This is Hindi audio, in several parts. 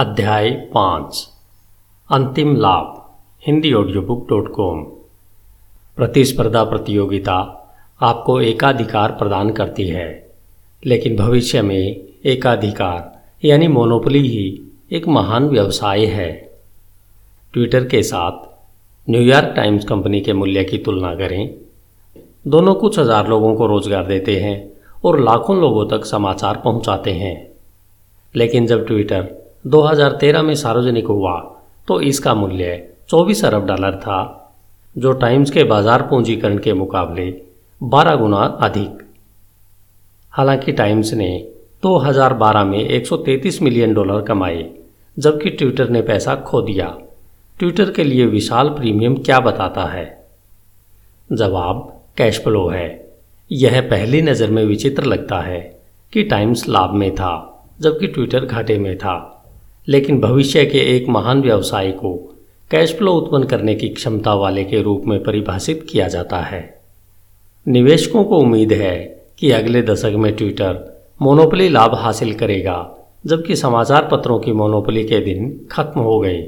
अध्याय पाँच। अंतिम लाभ, Hindi audio book dot com प्रतिस्पर्धा प्रतियोगिता आपको एकाधिकार प्रदान करती है, लेकिन भविष्य में एकाधिकार, यानी मोनोपली ही एक महान व्यवसाय है। ट्विटर के साथ न्यूयॉर्क टाइम्स कंपनी के मूल्य की तुलना करें। दोनों कुछ हज़ार लोगों को रोज़गार देते हैं और लाखों लोगों तक समाचार पहुंचाते हैं। लेकिन जब ट्विटर 2013 में सार्वजनिक हुआ तो इसका मूल्य 24 अरब डॉलर था, जो टाइम्स के बाज़ार पूंजीकरण के मुकाबले 12 गुना अधिक। हालाँकि टाइम्स ने 2012 में 133 मिलियन डॉलर कमाए, जबकि ट्विटर ने पैसा खो दिया। ट्विटर के लिए विशाल प्रीमियम क्या बताता है? जवाब, कैश फ्लो है। यह पहली नज़र में विचित्र लगता है कि टाइम्स लाभ में था, जबकि ट्विटर घाटे में था। लेकिन भविष्य के एक महान व्यवसाय को कैश फ्लो उत्पन्न करने की क्षमता वाले के रूप में परिभाषित किया जाता है। निवेशकों को उम्मीद है कि अगले दशक में ट्विटर मोनोपली लाभ हासिल करेगा, जबकि समाचार पत्रों की मोनोपली के दिन खत्म हो गए।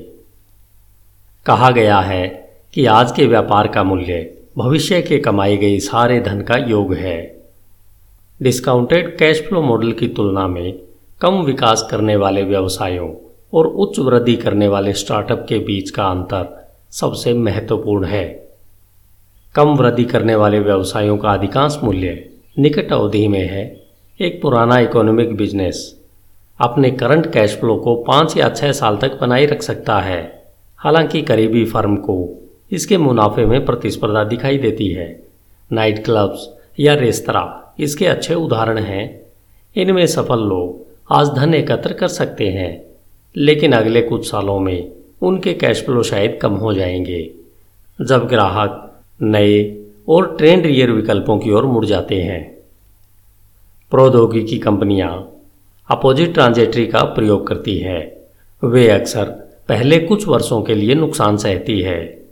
कहा गया है कि आज के व्यापार का मूल्य भविष्य के कमाए गए सारे धन का योग है। डिस्काउंटेड कैश फ्लो मॉडल की तुलना में कम विकास करने वाले व्यवसायों और उच्च वृद्धि करने वाले स्टार्टअप के बीच का अंतर सबसे महत्वपूर्ण है। कम वृद्धि करने वाले व्यवसायों का अधिकांश मूल्य निकट अवधि में है। एक पुराना इकोनॉमिक बिज़नेस अपने करंट कैश फ्लो को पाँच या छः साल तक बनाए रख सकता है। हालाँकि करीबी फर्म को इसके मुनाफे में प्रतिस्पर्धा दिखाई देती है। नाइट क्लब्स या रेस्तरा इसके अच्छे उदाहरण हैं। इनमें सफल लोग आज धन एकत्र कर सकते हैं। लेकिन अगले कुछ सालों में उनके कैश फ्लो शायद कम हो जाएँगे, जब ग्राहक नए और ट्रेंड रियर विकल्पों की ओर मुड़ जाते हैं। प्रौद्योगिकी कंपनियाँ अपोजिट ट्रांजेक्टरी का प्रयोग करती है। वे अक्सर पहले कुछ वर्षों के लिए नुकसान सहती है।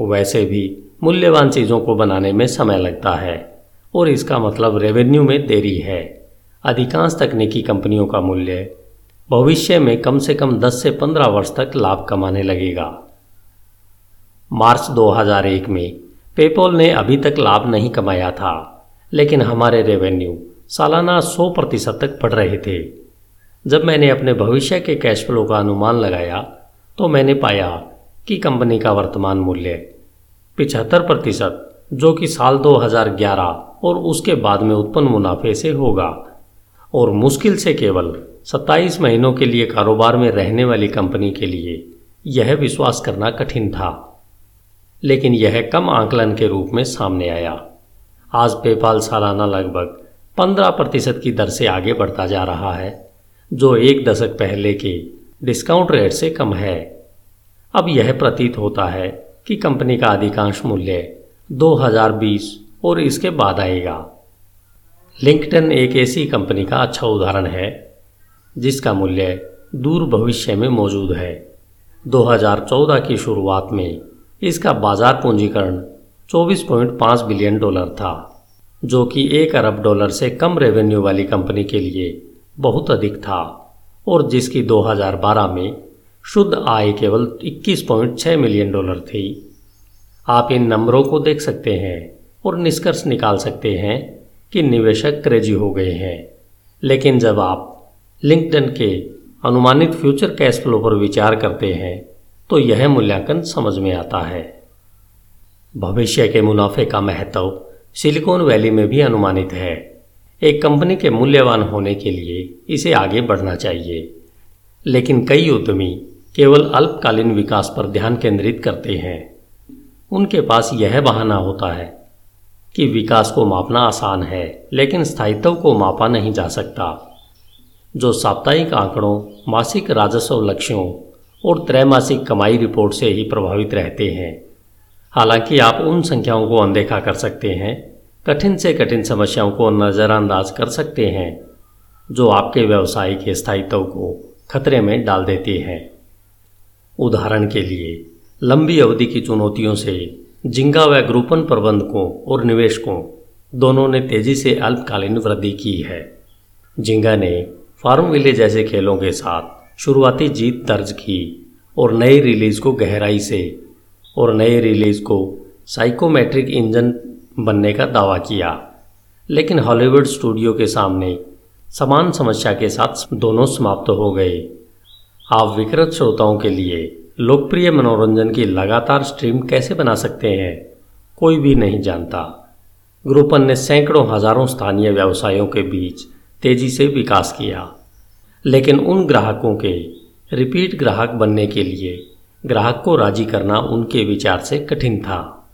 वैसे भी मूल्यवान चीज़ों को बनाने में समय लगता है और इसका मतलब रेवेन्यू में देरी है। अधिकांश तकनीकी कंपनियों का मूल्य भविष्य में कम से कम 10 से 15 वर्ष तक लाभ कमाने लगेगा। मार्च 2001 में पेपॉल ने अभी तक लाभ नहीं कमाया था, लेकिन हमारे रेवेन्यू सालाना 100 प्रतिशत तक बढ़ रहे थे। जब मैंने अपने भविष्य के कैश फ्लो का अनुमान लगाया तो मैंने पाया कि कंपनी का वर्तमान मूल्य पिछहत्तर प्रतिशत, जो कि साल 2011 और उसके बाद में उत्पन्न मुनाफे से होगा, और मुश्किल से केवल 27 महीनों के लिए कारोबार में रहने वाली कंपनी के लिए यह विश्वास करना कठिन था। लेकिन यह कम आंकलन के रूप में सामने आया। आज पेपाल सालाना लगभग 15 प्रतिशत की दर से आगे बढ़ता जा रहा है, जो एक दशक पहले के डिस्काउंट रेट से कम है। अब यह प्रतीत होता है कि कंपनी का अधिकांश मूल्य 2020 और इसके बाद आएगा। लिंकटन एक ऐसी कंपनी का अच्छा उदाहरण है जिसका मूल्य दूर भविष्य में मौजूद है। 2014 की शुरुआत में इसका बाज़ार पूंजीकरण 24.5 बिलियन डॉलर था, जो कि एक अरब डॉलर से कम रेवेन्यू वाली कंपनी के लिए बहुत अधिक था और जिसकी 2012 में शुद्ध आय केवल 21.6 मिलियन डॉलर थी। आप इन नंबरों को देख सकते हैं और निष्कर्ष निकाल सकते हैं कि निवेशक क्रेजी हो गए हैं। लेकिन जब आप लिंकडन के अनुमानित फ्यूचर कैश फ्लो पर विचार करते हैं तो यह मूल्यांकन समझ में आता है। भविष्य के मुनाफे का महत्व सिलिकॉन वैली में भी अनुमानित है। एक कंपनी के मूल्यवान होने के लिए इसे आगे बढ़ना चाहिए। लेकिन कई उद्यमी केवल अल्पकालीन विकास पर ध्यान केंद्रित करते हैं। उनके पास यह बहाना होता है कि विकास को मापना आसान है, लेकिन स्थायित्व को मापा नहीं जा सकता। जो साप्ताहिक आंकड़ों, मासिक राजस्व लक्ष्यों और त्रैमासिक कमाई रिपोर्ट से ही प्रभावित रहते हैं। हालाँकि आप उन संख्याओं को अनदेखा कर सकते हैं, कठिन से कठिन समस्याओं को नज़रअंदाज कर सकते हैं, जो आपके व्यवसाय के स्थायित्व को खतरे में डाल देते हैं। उदाहरण के लिए, लंबी अवधि की चुनौतियों से जिंगा व ग्रुपन प्रबंधकों और निवेशकों, दोनों ने तेज़ी से अल्पकालीन वृद्धि की है। जिंगा ने फार्म विले जैसे खेलों के साथ शुरुआती जीत दर्ज की और नई रिलीज़ को गहराई से और नई रिलीज़ को साइकोमेट्रिक इंजन बनने का दावा किया। लेकिन हॉलीवुड स्टूडियो के सामने समान समस्या के साथ दोनों समाप्त हो गए। आप विकृत श्रोताओं के लिए लोकप्रिय मनोरंजन की लगातार स्ट्रीम कैसे बना सकते हैं, कोई भी नहीं जानता। ग्रुपन ने सैकड़ों हज़ारों स्थानीय व्यवसायों के बीच तेज़ी से विकास किया। लेकिन उन ग्राहकों के रिपीट ग्राहक बनने के लिए ग्राहक को राज़ी करना उनके विचार से कठिन था।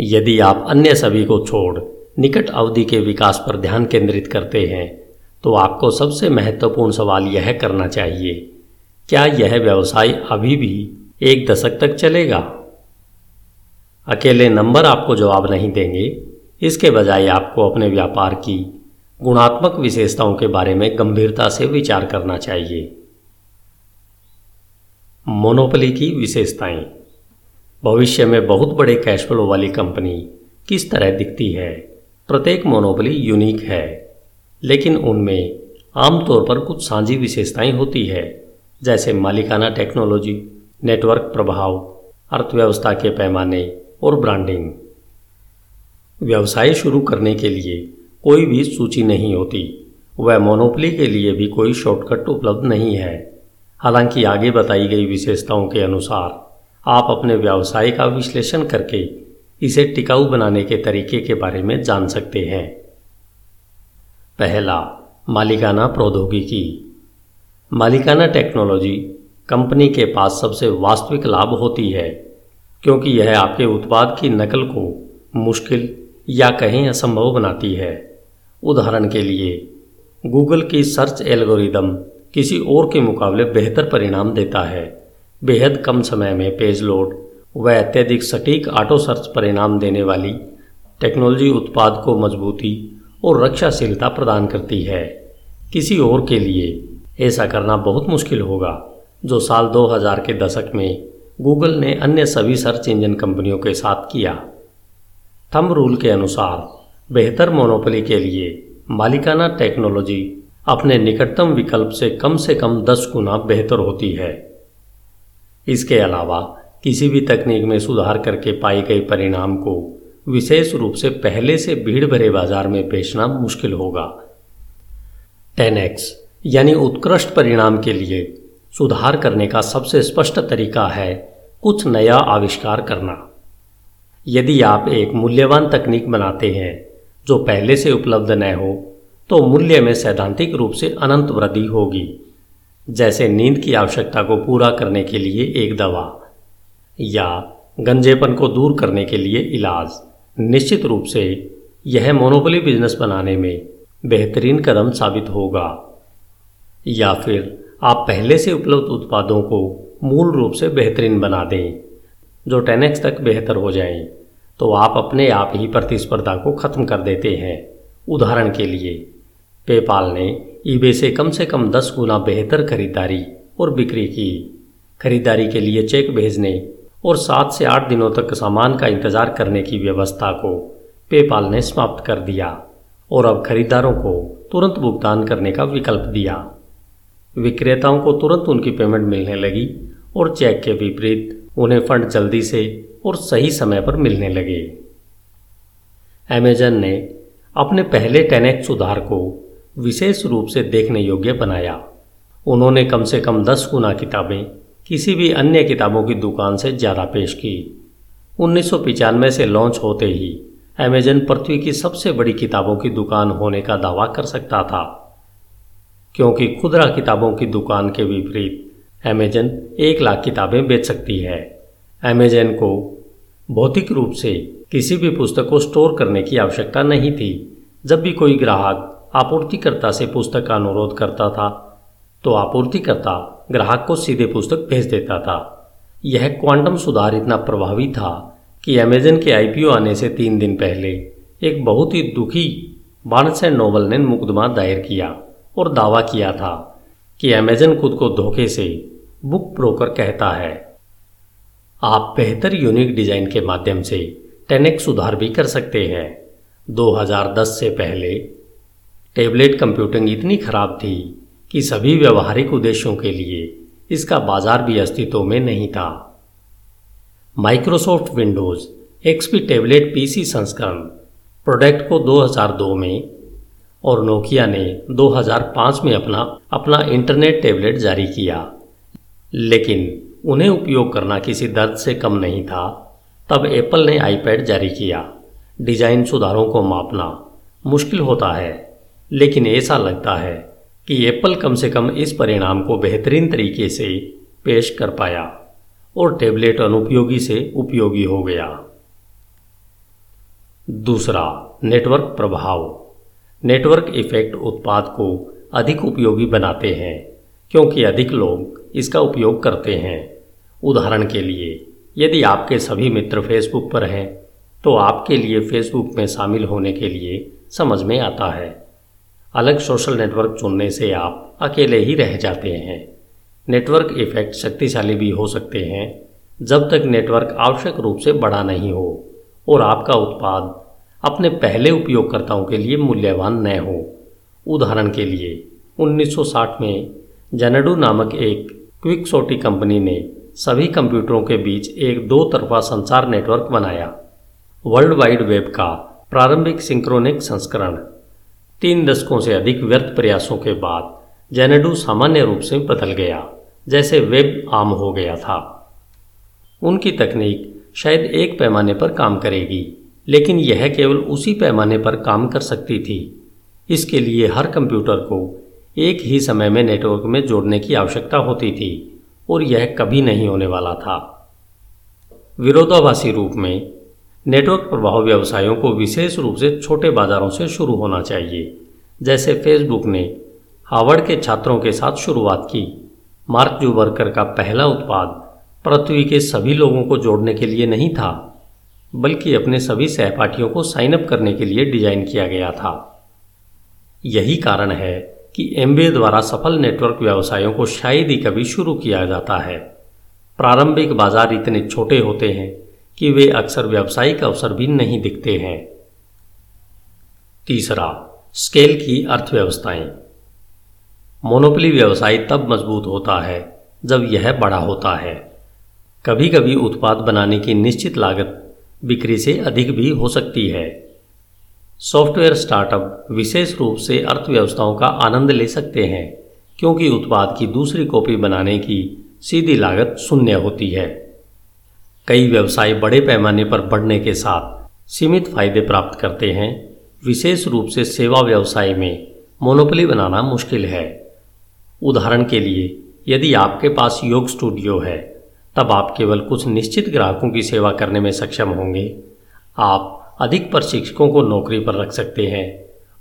यदि आप अन्य सभी को छोड़ निकट अवधि के विकास पर ध्यान केंद्रित करते हैं तो आपको सबसे महत्वपूर्ण सवाल यह करना चाहिए, क्या यह व्यवसाय अभी भी एक दशक तक चलेगा? अकेले नंबर आपको जवाब नहीं देंगे। इसके बजाय आपको अपने व्यापार की गुणात्मक विशेषताओं के बारे में गंभीरता से विचार करना चाहिए। मोनोपली की विशेषताएँ। भविष्य में बहुत बड़े कैश फ्लो वाली कंपनी किस तरह दिखती है? प्रत्येक मोनोपली यूनिक है, लेकिन उनमें आमतौर पर कुछ साझी विशेषताएँ होती है, जैसे मालिकाना टेक्नोलॉजी नेटवर्क प्रभाव, अर्थव्यवस्था के पैमाने और ब्रांडिंग व्यवसाय शुरू करने के लिए कोई भी सूची नहीं होती। वह मोनोपली के लिए भी कोई शॉर्टकट उपलब्ध नहीं है। हालाँकि आगे बताई गई विशेषताओं के अनुसार, आप अपने व्यवसाय का विश्लेषण करके इसे टिकाऊ बनाने के तरीके के बारे में जान सकते हैं। पहला, मालिकाना प्रौद्योगिकी। मालिकाना टेक्नोलॉजी कंपनी के पास सबसे वास्तविक लाभ होती है, क्योंकि यह आपके उत्पाद की नकल को मुश्किल या कहीं असंभव बनाती है। उदाहरण के लिए गूगल की सर्च एल्गोरिदम किसी और के मुकाबले बेहतर परिणाम देता है। बेहद कम समय में पेज लोड वह अत्यधिक सटीक ऑटो सर्च परिणाम देने वाली टेक्नोलॉजी उत्पाद को मजबूती और रक्षाशीलता प्रदान करती है। किसी और के लिए ऐसा करना बहुत मुश्किल होगा, जो साल 2000 के दशक में गूगल ने अन्य सभी सर्च इंजन कंपनियों के साथ किया। थम रूल के अनुसार बेहतर मोनोपली के लिए मालिकाना टेक्नोलॉजी अपने निकटतम विकल्प से कम से कम 10 गुना बेहतर होती है। इसके अलावा किसी भी तकनीक में सुधार करके पाए गए परिणाम को विशेष रूप से पहले से भीड़ भरे बाज़ार में बेचना मुश्किल होगा। टेन एक्स यानी उत्कृष्ट परिणाम के लिए सुधार करने का सबसे स्पष्ट तरीका है कुछ नया आविष्कार करना। यदि आप एक मूल्यवान तकनीक बनाते हैं जो पहले से उपलब्ध न हो तो मूल्य में सैद्धांतिक रूप से अनंत वृद्धि होगी। जैसे नींद की आवश्यकता को पूरा करने के लिए एक दवा या गंजेपन को दूर करने के लिए इलाज। निश्चित रूप से यह मोनोपोली बिज़नेस बनाने में बेहतरीन कदम साबित होगा। या फिर आप पहले से उपलब्ध उत्पादों को मूल रूप से बेहतरीन बना दें जो टेन तक बेहतर हो जाएँ, तो आप अपने आप ही प्रतिस्पर्धा को खत्म कर देते हैं। उदाहरण के लिए, पेपाल ने ईबे से कम से कम दस गुना बेहतर खरीदारी और बिक्री की। खरीदारी के लिए चेक भेजने और सात से आठ दिनों तक सामान का इंतज़ार करने की व्यवस्था को पेपाल ने समाप्त कर दिया और अब खरीदारों को तुरंत भुगतान करने का विकल्प दिया। विक्रेताओं को तुरंत उनकी पेमेंट मिलने लगी और चेक के विपरीत उन्हें फंड जल्दी से और सही समय पर मिलने लगे। अमेजन ने अपने पहले टेन सुधार को विशेष रूप से देखने योग्य बनाया। उन्होंने कम से कम दस गुना किताबें किसी भी अन्य किताबों की दुकान से ज़्यादा पेश की। उन्नीस से लॉन्च होते ही अमेजन पृथ्वी की सबसे बड़ी किताबों की दुकान होने का दावा कर सकता था। क्योंकि खुदरा किताबों की दुकान के विपरीत अमेजन एक लाख किताबें बेच सकती है। अमेजन को भौतिक रूप से किसी भी पुस्तक को स्टोर करने की आवश्यकता नहीं थी। जब भी कोई ग्राहक आपूर्तिकर्ता से पुस्तक का अनुरोध करता था तो आपूर्तिकर्ता ग्राहक को सीधे पुस्तक भेज देता था। यह क्वांटम सुधार इतना प्रभावी था कि अमेजन के आईपीओ आने से तीन दिन पहले एक बहुत ही दुखी बार्नस एंड नोबल ने मुकदमा दायर किया और दावा किया था कि अमेजन खुद को धोखे से बुक ब्रोकर कहता है। आप बेहतर यूनिक डिज़ाइन के माध्यम से टेनेक सुधार भी कर सकते हैं। 2010 से पहले टेबलेट कंप्यूटिंग इतनी खराब थी कि सभी व्यवहारिक उद्देश्यों के लिए इसका बाज़ार भी अस्तित्व में नहीं था। Microsoft Windows XP tablet PC संस्करण प्रोडक्ट को 2002 में और नोकिया ने 2005 में अपना अपना इंटरनेट टैबलेट जारी किया। लेकिन उन्हें उपयोग करना किसी दर्द से कम नहीं था। तब एप्पल ने आईपैड जारी किया। डिज़ाइन सुधारों को मापना मुश्किल होता है, लेकिन ऐसा लगता है कि एप्पल कम से कम इस परिणाम को बेहतरीन तरीके से पेश कर पाया और टैबलेट अनुपयोगी से उपयोगी हो गया। दूसरा, नेटवर्क प्रभाव। नेटवर्क इफ़ेक्ट उत्पाद को अधिक उपयोगी बनाते हैं, क्योंकि अधिक लोग इसका उपयोग करते हैं। उदाहरण के लिए, यदि आपके सभी मित्र फेसबुक पर हैं तो आपके लिए फेसबुक में शामिल होने के लिए समझ में आता है। अलग सोशल नेटवर्क चुनने से आप अकेले ही रह जाते हैं। नेटवर्क इफ़ेक्ट शक्तिशाली भी हो सकते हैं, जब तक नेटवर्क आवश्यक रूप से बड़ा नहीं हो और आपका उत्पाद अपने पहले उपयोगकर्ताओं के लिए मूल्यवान न हो। उदाहरण के लिए 1960 में जेनेडू नामक एक क्विक सोटी कंपनी ने सभी कंप्यूटरों के बीच एक दो तरफा संचार नेटवर्क बनाया। वर्ल्ड वाइड वेब का प्रारंभिक सिंक्रोनिक संस्करण। तीन दशकों से अधिक व्यर्थ प्रयासों के बाद जेनेडू सामान्य रूप से बदल गया, जैसे वेब आम हो गया था। उनकी तकनीक शायद एक पैमाने पर काम करेगी, लेकिन यह केवल उसी पैमाने पर काम कर सकती थी। इसके लिए हर कंप्यूटर को एक ही समय में नेटवर्क में जोड़ने की आवश्यकता होती थी। और यह कभी नहीं होने वाला था। विरोधाभासी रूप में नेटवर्क प्रभाव व्यवसायों को विशेष रूप से छोटे बाजारों से शुरू होना चाहिए। जैसे फेसबुक ने हार्वर्ड के छात्रों के साथ शुरुआत की। मार्क जूबरकर का पहला उत्पाद पृथ्वी के सभी लोगों को जोड़ने के लिए नहीं था, बल्कि अपने सभी सहपाठियों को साइन अप करने के लिए डिज़ाइन किया गया था। यही कारण है कि एमबीए द्वारा सफल नेटवर्क व्यवसायों को शायद ही कभी शुरू किया जाता है। प्रारंभिक बाज़ार इतने छोटे होते हैं कि वे अक्सर व्यावसायिक अवसर भी नहीं दिखते हैं। तीसरा, स्केल की अर्थव्यवस्थाएँ। मोनोपली व्यवसाय तब मज़बूत होता है जब यह बड़ा होता है। कभी कभी उत्पाद बनाने की निश्चित लागत बिक्री से अधिक भी हो सकती है। सॉफ्टवेयर स्टार्टअप विशेष रूप से अर्थव्यवस्थाओं का आनंद ले सकते हैं, क्योंकि उत्पाद की दूसरी कॉपी बनाने की सीधी लागत शून्य होती है। कई व्यवसाय बड़े पैमाने पर बढ़ने के साथ सीमित फ़ायदे प्राप्त करते हैं। विशेष रूप से सेवा व्यवसाय में मोनोपली बनाना मुश्किल है। उदाहरण के लिए, यदि आपके पास योग स्टूडियो है, तब आप केवल कुछ निश्चित ग्राहकों की सेवा करने में सक्षम होंगे। आप अधिक प्रशिक्षकों को नौकरी पर रख सकते हैं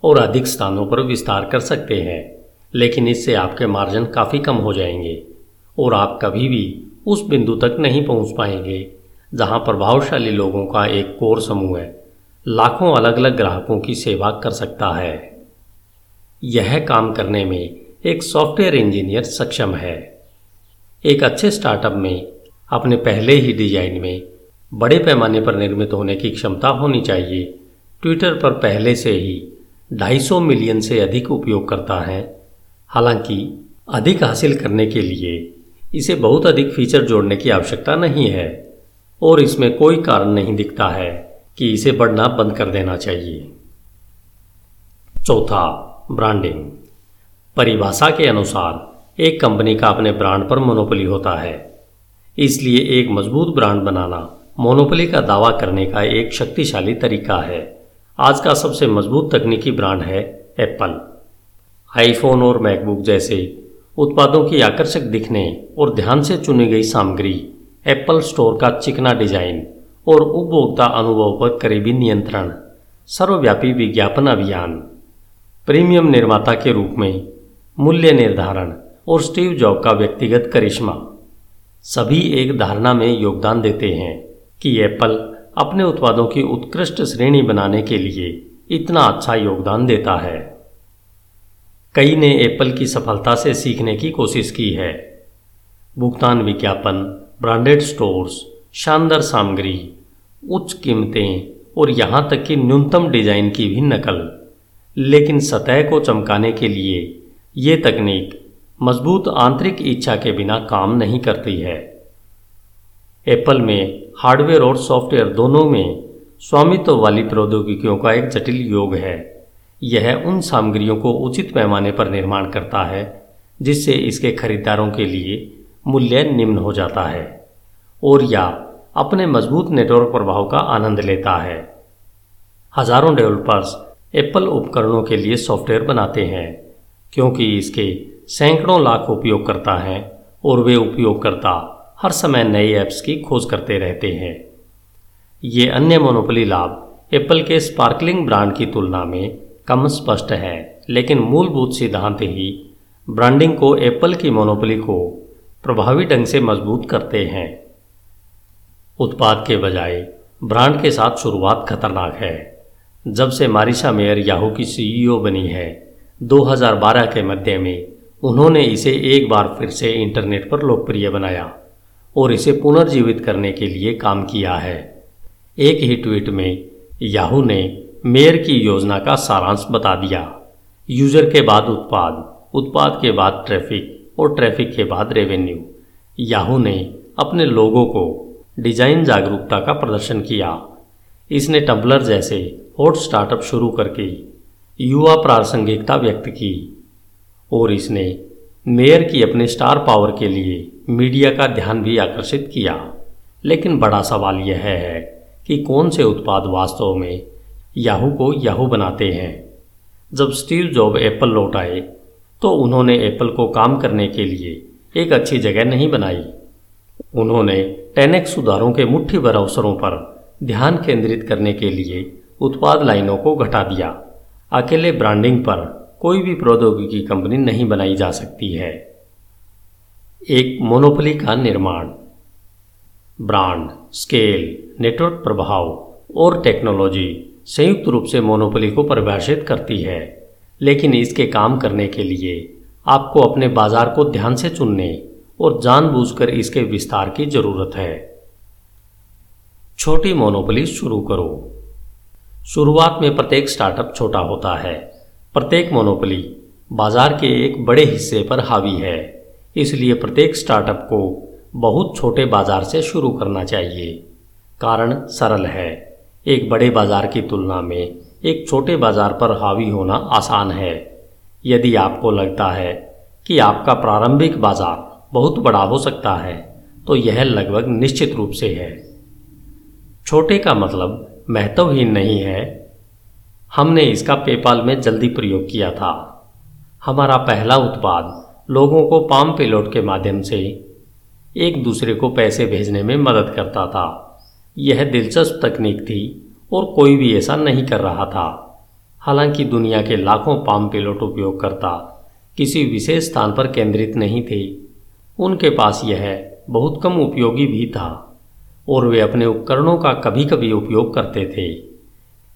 और अधिक स्थानों पर विस्तार कर सकते हैं, लेकिन इससे आपके मार्जिन काफ़ी कम हो जाएँगे और आप कभी भी उस बिंदु तक नहीं पहुँच पाएँगे जहाँ प्रभावशाली लोगों का एक कोर समूह है। लाखों अलग अलग ग्राहकों की सेवा कर सकता है। यह काम करने में एक सॉफ्टवेयर इंजीनियर सक्षम है। एक अच्छे स्टार्टअप में, अपने पहले ही डिज़ाइन में बड़े पैमाने पर निर्मित होने की क्षमता होनी चाहिए। ट्विटर पर पहले से ही 250 मिलियन से अधिक उपयोगकर्ता हैं। हालाँकि, अधिक हासिल करने के लिए इसे बहुत अधिक फीचर जोड़ने की आवश्यकता नहीं है, और इसमें कोई कारण नहीं दिखता है कि इसे बढ़ना बंद कर देना चाहिए। चौथा, ब्रांडिंग। परिभाषा के अनुसार, एक कंपनी का अपने ब्रांड पर मोनोपोली होता है। इसलिए एक मज़बूत ब्रांड बनाना मोनोपोली का दावा करने का एक शक्तिशाली तरीका है। आज का सबसे मज़बूत तकनीकी ब्रांड है एप्पल। आईफोन और मैकबुक जैसे उत्पादों की आकर्षक दिखने और ध्यान से चुनी गई सामग्री एप्पल स्टोर का चिकना डिज़ाइन और उपभोक्ता अनुभव पर करीबी नियंत्रण, सर्वव्यापी विज्ञापन अभियान, प्रीमियम निर्माता के रूप में मूल्य निर्धारण और स्टीव जॉब का व्यक्तिगत करिश्मा, सभी एक धारणा में योगदान देते हैं। कि एप्पल अपने उत्पादों की उत्कृष्ट श्रेणी बनाने के लिए इतना अच्छा योगदान देता है। कई ने एप्पल की सफलता से सीखने की कोशिश की है। भुगतान विज्ञापन, ब्रांडेड स्टोर्स, शानदार सामग्री, उच्च कीमतें और यहाँ तक कि न्यूनतम डिज़ाइन की भी नकल। लेकिन सतह को चमकाने के लिए ये तकनीक मज़बूत आंतरिक इच्छा के बिना काम नहीं करती है। एप्पल में हार्डवेयर और सॉफ्टवेयर दोनों में स्वामित्व वाली प्रौद्योगिकियों का एक जटिल योग है। यह उन सामग्रियों को उचित पैमाने पर निर्माण करता है, जिससे इसके खरीदारों के लिए मूल्य निम्न हो जाता है और या अपने मज़बूत नेटवर्क प्रभाव का आनंद लेता है। हज़ारों डेवलपर्स एप्पल उपकरणों के लिए सॉफ्टवेयर बनाते हैं, क्योंकि इसके सैकड़ों लाख उपयोगकर्ता हैं और वे उपयोगकर्ता हर समय नए ऐप्स की खोज करते रहते हैं। ये अन्य मोनोपली लाभ एप्पल के स्पार्कलिंग ब्रांड की तुलना में कम स्पष्ट है, लेकिन मूलभूत सिद्धांत ही ब्रांडिंग को एप्पल की मोनोपली को प्रभावी ढंग से मज़बूत करते हैं। उत्पाद के बजाय ब्रांड के साथ शुरुआत खतरनाक है। जब से मारिशा मेयर याहू की सीईओ बनी है 2012 के मध्य में उन्होंने इसे एक बार फिर से इंटरनेट पर लोकप्रिय बनाया। और इसे पुनर्जीवित करने के लिए काम किया है। एक ही ट्वीट में याहू ने मेयर की योजना का सारांश बता दिया। यूज़र के बाद उत्पाद उत्पाद के बाद ट्रैफ़िक और ट्रैफ़िक के बाद रेवेन्यू। याहू ने अपने लोगों को डिज़ाइन जागरूकता का प्रदर्शन किया। इसने टम्बलर जैसे हॉट स्टार्टअप शुरू करके युवा प्रासंगिकता व्यक्त की और इसने मेयर की अपने स्टार पावर के लिए मीडिया का ध्यान भी आकर्षित किया। लेकिन बड़ा सवाल यह है कि कौन से उत्पाद वास्तव में याहू को याहू बनाते हैं? जब स्टीव जॉब एप्पल लौट आए तो उन्होंने एप्पल को काम करने के लिए एक अच्छी जगह नहीं बनाई। उन्होंने टेनेक्स सुधारों के मुट्ठी भर अवसरों पर ध्यान केंद्रित करने के लिए उत्पाद लाइनों को घटा दिया। अकेले ब्रांडिंग पर कोई भी प्रौद्योगिकी कंपनी नहीं बनाई जा सकती है। एक मोनोपली का निर्माण, ब्रांड, स्केल, नेटवर्क प्रभाव और टेक्नोलॉजी संयुक्त रूप से मोनोपली को परिभाषित करती है। लेकिन इसके काम करने के लिए आपको अपने बाज़ार को ध्यान से चुनने और जानबूझकर इसके विस्तार की ज़रूरत है। छोटी मोनोपली शुरू करो। शुरुआत में प्रत्येक स्टार्टअप छोटा होता है। प्रत्येक मोनोपली बाज़ार के एक बड़े हिस्से पर हावी है। इसलिए प्रत्येक स्टार्टअप को बहुत छोटे बाज़ार से शुरू करना चाहिए। कारण सरल है। एक बड़े बाज़ार की तुलना में एक छोटे बाज़ार पर हावी होना आसान है। यदि आपको लगता है कि आपका प्रारंभिक बाज़ार बहुत बड़ा हो सकता है तो यह लगभग निश्चित रूप से है। छोटे का मतलब महत्वहीन नहीं है हमने इसका पेपाल में जल्दी प्रयोग किया था। हमारा पहला उत्पाद लोगों को पाम पेलोट के माध्यम से एक दूसरे को पैसे भेजने में मदद करता था। यह दिलचस्प तकनीक थी और कोई भी ऐसा नहीं कर रहा था। हालाँकि दुनिया के लाखों पाम पेलोट उपयोगकर्ता किसी विशेष स्थान पर केंद्रित नहीं थे। उनके पास यह बहुत कम उपयोगी भी था और वे अपने उपकरणों का कभी कभी उपयोग करते थे।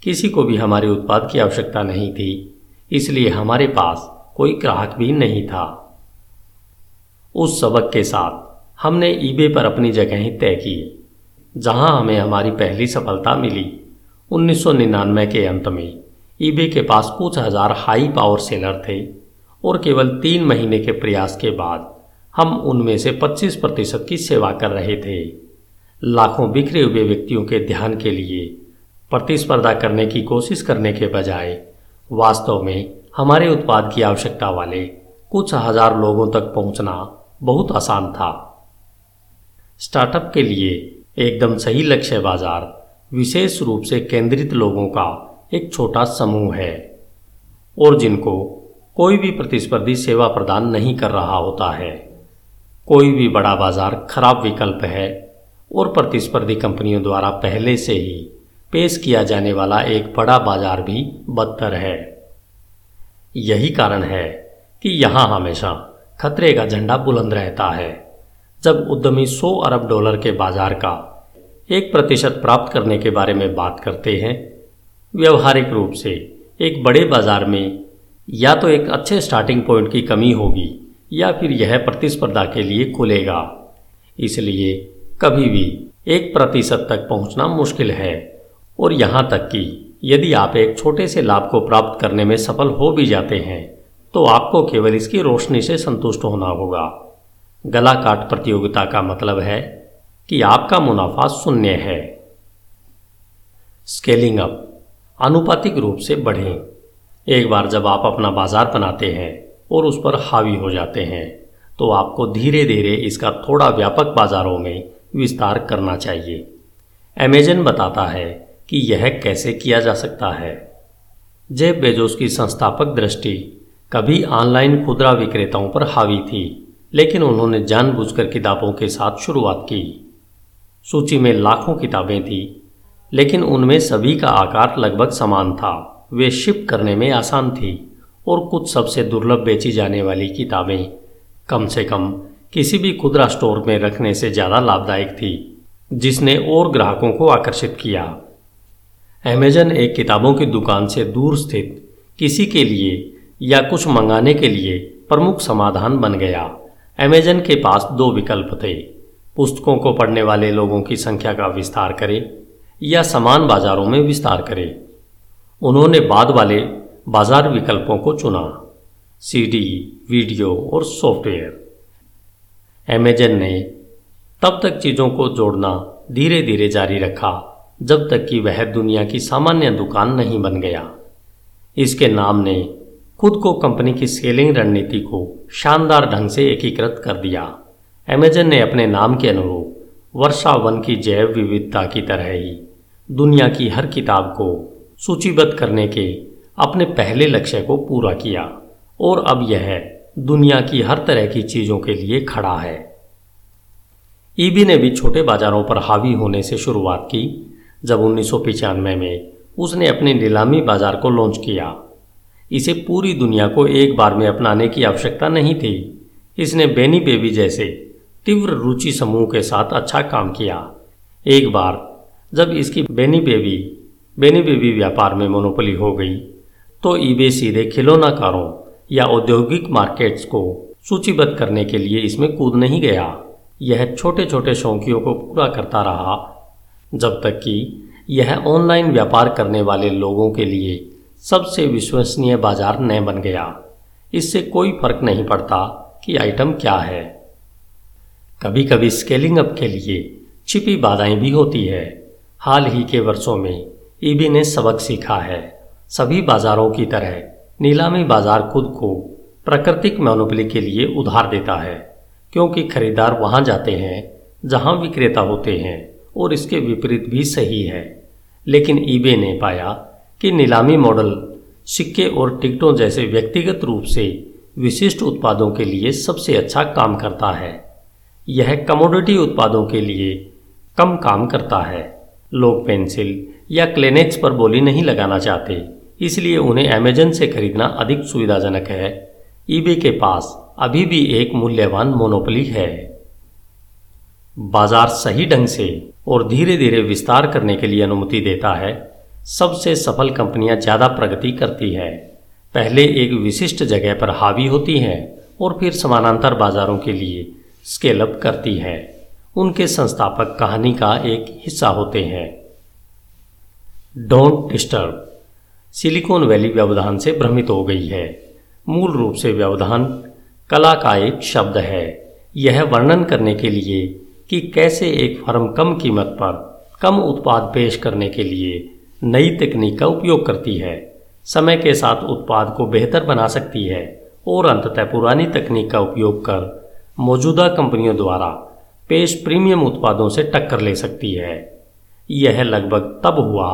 किसी को भी हमारे उत्पाद की आवश्यकता नहीं थी, इसलिए हमारे पास कोई ग्राहक भी नहीं था। उस सबक के साथ हमने ईबे पर अपनी जगह तय की, जहाँ हमें हमारी पहली सफलता मिली। 1999 के अंत में ईबे के पास कुछ हज़ार हाई पावर सेलर थे और केवल तीन महीने के प्रयास के बाद हम उनमें से 25 प्रतिशत की सेवा कर रहे थे। लाखों बिखरे हुए व्यक्तियों के ध्यान के लिए प्रतिस्पर्धा करने की कोशिश करने के बजाय, वास्तव में हमारे उत्पाद की आवश्यकता वाले कुछ हज़ार लोगों तक पहुँचना बहुत आसान था। स्टार्टअप के लिए एकदम सही लक्ष्य बाज़ार विशेष रूप से केंद्रित लोगों का एक छोटा समूह है और जिनको कोई भी प्रतिस्पर्धी सेवा प्रदान नहीं कर रहा होता है। कोई भी बड़ा बाज़ार खराब विकल्प है और प्रतिस्पर्धी कंपनियों द्वारा पहले से ही पेश किया जाने वाला एक बड़ा बाज़ार भी बदतर है। यही कारण है कि यहाँ हमेशा खतरे का झंडा बुलंद रहता है। जब उद्यमी 100 अरब डॉलर के बाज़ार का एक प्रतिशत प्राप्त करने के बारे में बात करते हैं, व्यवहारिक रूप से एक बड़े बाज़ार में या तो एक अच्छे स्टार्टिंग पॉइंट की कमी होगी या फिर यह प्रतिस्पर्धा के लिए खुलेगा। इसलिए कभी भी एक प्रतिशत तक पहुँचना मुश्किल है। और यहाँ तक कि यदि आप एक छोटे से लाभ को प्राप्त करने में सफल हो भी जाते हैं तो आपको केवल इसकी रोशनी से संतुष्ट होना होगा। गला काट प्रतियोगिता का मतलब है कि आपका मुनाफा शून्य है। स्केलिंग अप, आनुपातिक रूप से बढ़ें। एक बार जब आप अपना बाज़ार बनाते हैं और उस पर हावी हो जाते हैं तो आपको धीरे धीरे इसका थोड़ा व्यापक बाजारों में विस्तार करना चाहिए। अमेजन बताता है कि यह कैसे किया जा सकता है। जेब बेजोस की संस्थापक दृष्टि कभी ऑनलाइन खुदरा विक्रेताओं पर हावी थी, लेकिन उन्होंने जानबूझकर किताबों के साथ शुरुआत की। सूची में लाखों किताबें थीं, लेकिन उनमें सभी का आकार लगभग समान था। वे शिप करने में आसान थी और कुछ सबसे दुर्लभ बेची जाने वाली किताबें कम से कम किसी भी खुदरा स्टोर में रखने से ज़्यादा लाभदायक थी, जिसने और ग्राहकों को आकर्षित किया। अमेजन एक किताबों की दुकान से दूर स्थित किसी के लिए या कुछ मंगाने के लिए प्रमुख समाधान बन गया। अमेजन के पास दो विकल्प थे। पुस्तकों को पढ़ने वाले लोगों की संख्या का विस्तार करें या समान बाजारों में विस्तार करें। उन्होंने बाद वाले बाज़ार विकल्पों को चुना। सीडी, वीडियो और सॉफ्टवेयर। अमेजन ने तब तक चीज़ों को जोड़ना धीरे धीरे जारी रखा। जब तक कि वह दुनिया की सामान्य दुकान नहीं बन गया। इसके नाम ने खुद को कंपनी की सेलिंग रणनीति को शानदार ढंग से एकीकृत कर दिया। अमेजन ने अपने नाम के अनुरूप वर्षा वन की जैव विविधता की तरह ही दुनिया की हर किताब को सूचीबद्ध करने के अपने पहले लक्ष्य को पूरा किया और अब यह दुनिया की हर तरह की चीज़ों के लिए खड़ा है। ईबी ने भी छोटे बाजारों पर हावी होने से शुरुआत की। जब उन्नीस में उसने अपने नीलामी बाज़ार को लॉन्च किया। इसे पूरी दुनिया को एक बार में अपनाने की आवश्यकता नहीं थी। इसने बेनी बेबी जैसे तीव्र रुचि समूह के साथ अच्छा काम किया। एक बार जब इसकी बेनी बेबी बेनी बेबी व्यापार में मोनोपली हो गई तो ईबे सीधे खिलौनाकारों या औद्योगिक मार्केट्स को सूचीबद्ध करने के लिए इसमें कूद नहीं गया। यह छोटे छोटे शौकियों को पूरा करता रहा जब तक कि यह ऑनलाइन व्यापार करने वाले लोगों के लिए सबसे विश्वसनीय बाज़ार न बन गया। इससे कोई फ़र्क नहीं पड़ता कि आइटम क्या है। कभी कभी स्केलिंग अप के लिए छिपी बाधाएँ भी होती है। हाल ही के वर्षों में ईबी ने सबक सीखा है। सभी बाजारों की तरह नीलामी बाज़ार खुद को प्राकृतिक मोनोपली के लिए उधार देता है, क्योंकि खरीदार वहाँ जाते हैं जहाँ विक्रेता होते हैं। और इसके विपरीत भी सही है। लेकिन ईबे ने पाया कि नीलामी मॉडल सिक्के और टिकटों जैसे व्यक्तिगत रूप से विशिष्ट उत्पादों के लिए सबसे अच्छा काम करता है। यह कमोडिटी उत्पादों के लिए कम काम करता है। लोग पेंसिल या क्लेनेक्स पर बोली नहीं लगाना चाहते, इसलिए उन्हें अमेजन से खरीदना अधिक सुविधाजनक है। ईबे के पास अभी भी एक मूल्यवान मोनोपली है। बाज़ार सही ढंग से और धीरे धीरे विस्तार करने के लिए अनुमति देता है, सबसे सफल कंपनियाँ ज़्यादा प्रगति करती है। पहले एक विशिष्ट जगह पर हावी होती हैं और फिर समानांतर बाजारों के लिए स्केल अप करती है। उनके संस्थापक कहानी का एक हिस्सा होते हैं। डोंट डिस्टर्ब सिलिकॉन वैली व्यवधान से भ्रमित हो गई है। मूल रूप से व्यवधान कला का एक शब्द है। यह वर्णन करने के लिए कि कैसे एक फर्म कम कीमत पर कम उत्पाद पेश करने के लिए नई तकनीक का उपयोग करती है, समय के साथ उत्पाद को बेहतर बना सकती है और अंततः पुरानी तकनीक का उपयोग कर मौजूदा कंपनियों द्वारा पेश प्रीमियम उत्पादों से टक्कर ले सकती है। यह लगभग तब हुआ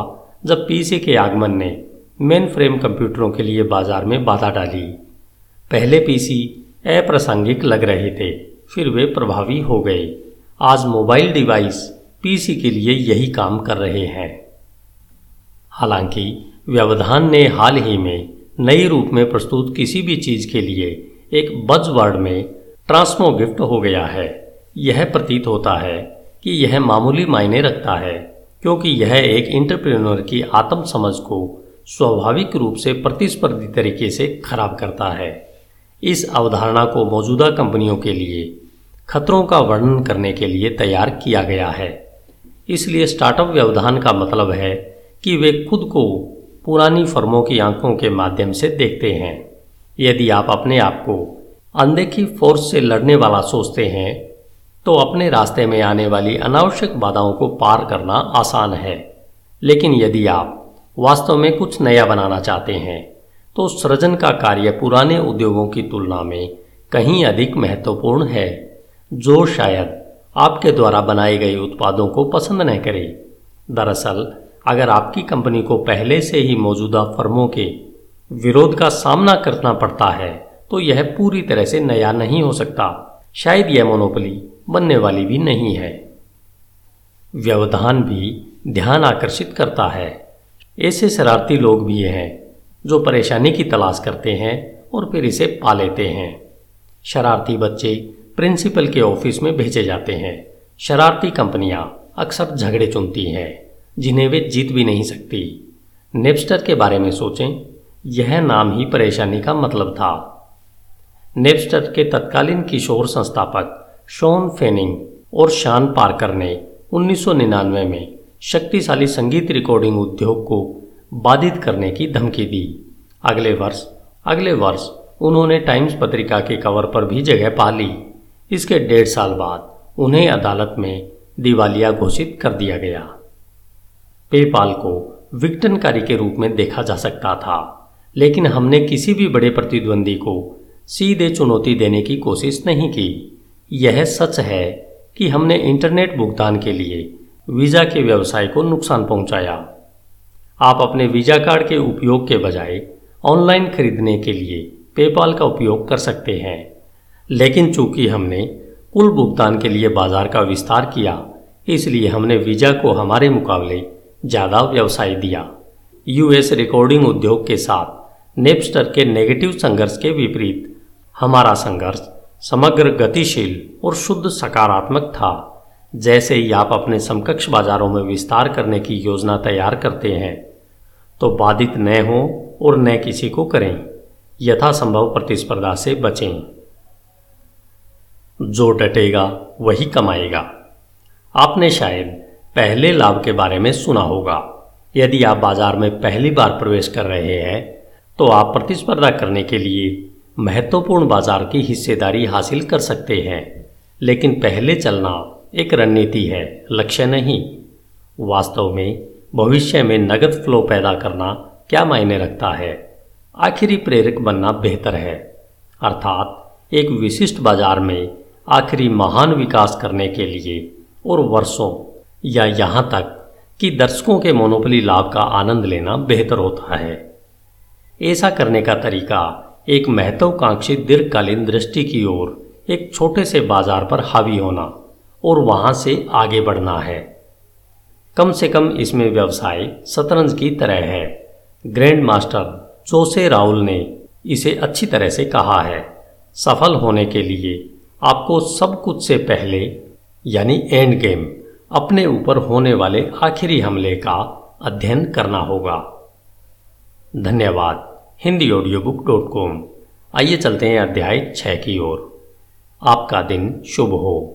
जब पीसी के आगमन ने मेन फ्रेम कंप्यूटरों के लिए बाज़ार में बाधा डाली। पहले पीसी अप्रासंगिक लग रहे थे, फिर वे प्रभावी हो गए। आज मोबाइल डिवाइस पीसी के लिए यही काम कर रहे हैं। हालाँकि व्यवधान ने हाल ही में नए रूप में प्रस्तुत किसी भी चीज़ के लिए एक बजवर्ड में ट्रांसमो गिफ्ट हो गया है। यह प्रतीत होता है कि यह मामूली मायने रखता है, क्योंकि यह एक इंटरप्रेन्योर की आत्म समझ को स्वाभाविक रूप से प्रतिस्पर्धी तरीके से खराब करता है। इस अवधारणा को मौजूदा कंपनियों के लिए खतरों का वर्णन करने के लिए तैयार किया गया है। इसलिए स्टार्टअप व्यवधान का मतलब है कि वे खुद को पुरानी फर्मों की आँखों के माध्यम से देखते हैं। यदि आप अपने आप को अनदेखी फोर्स से लड़ने वाला सोचते हैं तो अपने रास्ते में आने वाली अनावश्यक बाधाओं को पार करना आसान है। लेकिन यदि आप वास्तव में कुछ नया बनाना चाहते हैं तो सृजन का कार्य पुराने उद्योगों की तुलना में कहीं अधिक महत्वपूर्ण है। जो शायद आपके द्वारा बनाए गए उत्पादों को पसंद न करे। दरअसल, अगर आपकी कंपनी को पहले से ही मौजूदा फर्मों के विरोध का सामना करना पड़ता है तो यह पूरी तरह से नया नहीं हो सकता। शायद यह मोनोपली बनने वाली भी नहीं है। व्यवधान भी ध्यान आकर्षित करता है। ऐसे शरारती लोग भी हैं, जो परेशानी की तलाश करते हैं और फिर इसे पा लेते हैं। शरारती बच्चे प्रिंसिपल के ऑफ़िस में भेजे जाते हैं। शरारती कंपनियाँ अक्सर झगड़े चुनती हैं, जिन्हें वे जीत भी नहीं सकती। नेपस्टर के बारे में सोचें, यह नाम ही परेशानी का मतलब था। नेपस्टर के तत्कालीन किशोर संस्थापक शॉन फेनिंग और शान पार्कर ने 1999 में शक्तिशाली संगीत रिकॉर्डिंग उद्योग को बाधित करने की धमकी दी। अगले वर्ष अगले वर्ष उन्होंने टाइम्स पत्रिका के कवर पर भी जगह पा ली। इसके डेढ़ साल बाद उन्हें अदालत में दिवालिया घोषित कर दिया गया। पेपाल को विघटनकारी के रूप में देखा जा सकता था, लेकिन हमने किसी भी बड़े प्रतिद्वंदी को सीधे चुनौती देने की कोशिश नहीं की। यह सच है कि हमने इंटरनेट भुगतान के लिए वीज़ा के व्यवसाय को नुकसान पहुँचाया। आप अपने वीज़ा कार्ड के उपयोग के बजाय ऑनलाइन खरीदने के लिए पेपाल का उपयोग कर सकते हैं। लेकिन चूँकि हमने कुल भुगतान के लिए बाज़ार का विस्तार किया, इसलिए हमने वीज़ा को हमारे मुकाबले ज़्यादा व्यवसाय दिया। यूएस रिकॉर्डिंग उद्योग के साथ नेपस्टर के नेगेटिव संघर्ष के विपरीत हमारा संघर्ष समग्र गतिशील और शुद्ध सकारात्मक था। जैसे ही आप अपने समकक्ष बाजारों में विस्तार करने की योजना तैयार करते हैं तो बाधित न हो और न किसी को करें, यथासंभव प्रतिस्पर्धा से बचें। जो डटेगा, वही कमाएगा। आपने शायद पहले लाभ के बारे में सुना होगा। यदि आप बाज़ार में पहली बार प्रवेश कर रहे हैं तो आप प्रतिस्पर्धा करने के लिए महत्वपूर्ण बाज़ार की हिस्सेदारी हासिल कर सकते हैं। लेकिन पहले चलना एक रणनीति है, लक्ष्य नहीं। वास्तव में भविष्य में नगद फ्लो पैदा करना क्या मायने रखता है? आखिरी प्रेरक बनना बेहतर है। अर्थात एक विशिष्ट बाज़ार में आखिरी महान विकास करने के लिए और वर्षों या यहाँ तक कि दर्शकों के मोनोपली लाभ का आनंद लेना बेहतर होता है। ऐसा करने का तरीका एक महत्वाकांक्षी दीर्घकालीन दृष्टि की ओर एक छोटे से बाज़ार पर हावी होना और वहाँ से आगे बढ़ना है। कम से कम इसमें व्यवसाय शतरंज की तरह है। ग्रैंड मास्टर जोसे राहुल ने इसे अच्छी तरह से कहा है। सफल होने के लिए आपको सब कुछ से पहले, यानी एंड गेम अपने ऊपर होने वाले आखिरी हमले का अध्ययन करना होगा। धन्यवाद। Hindi audio book dot com आइए चलते हैं अध्याय छः की ओर। आपका दिन शुभ हो।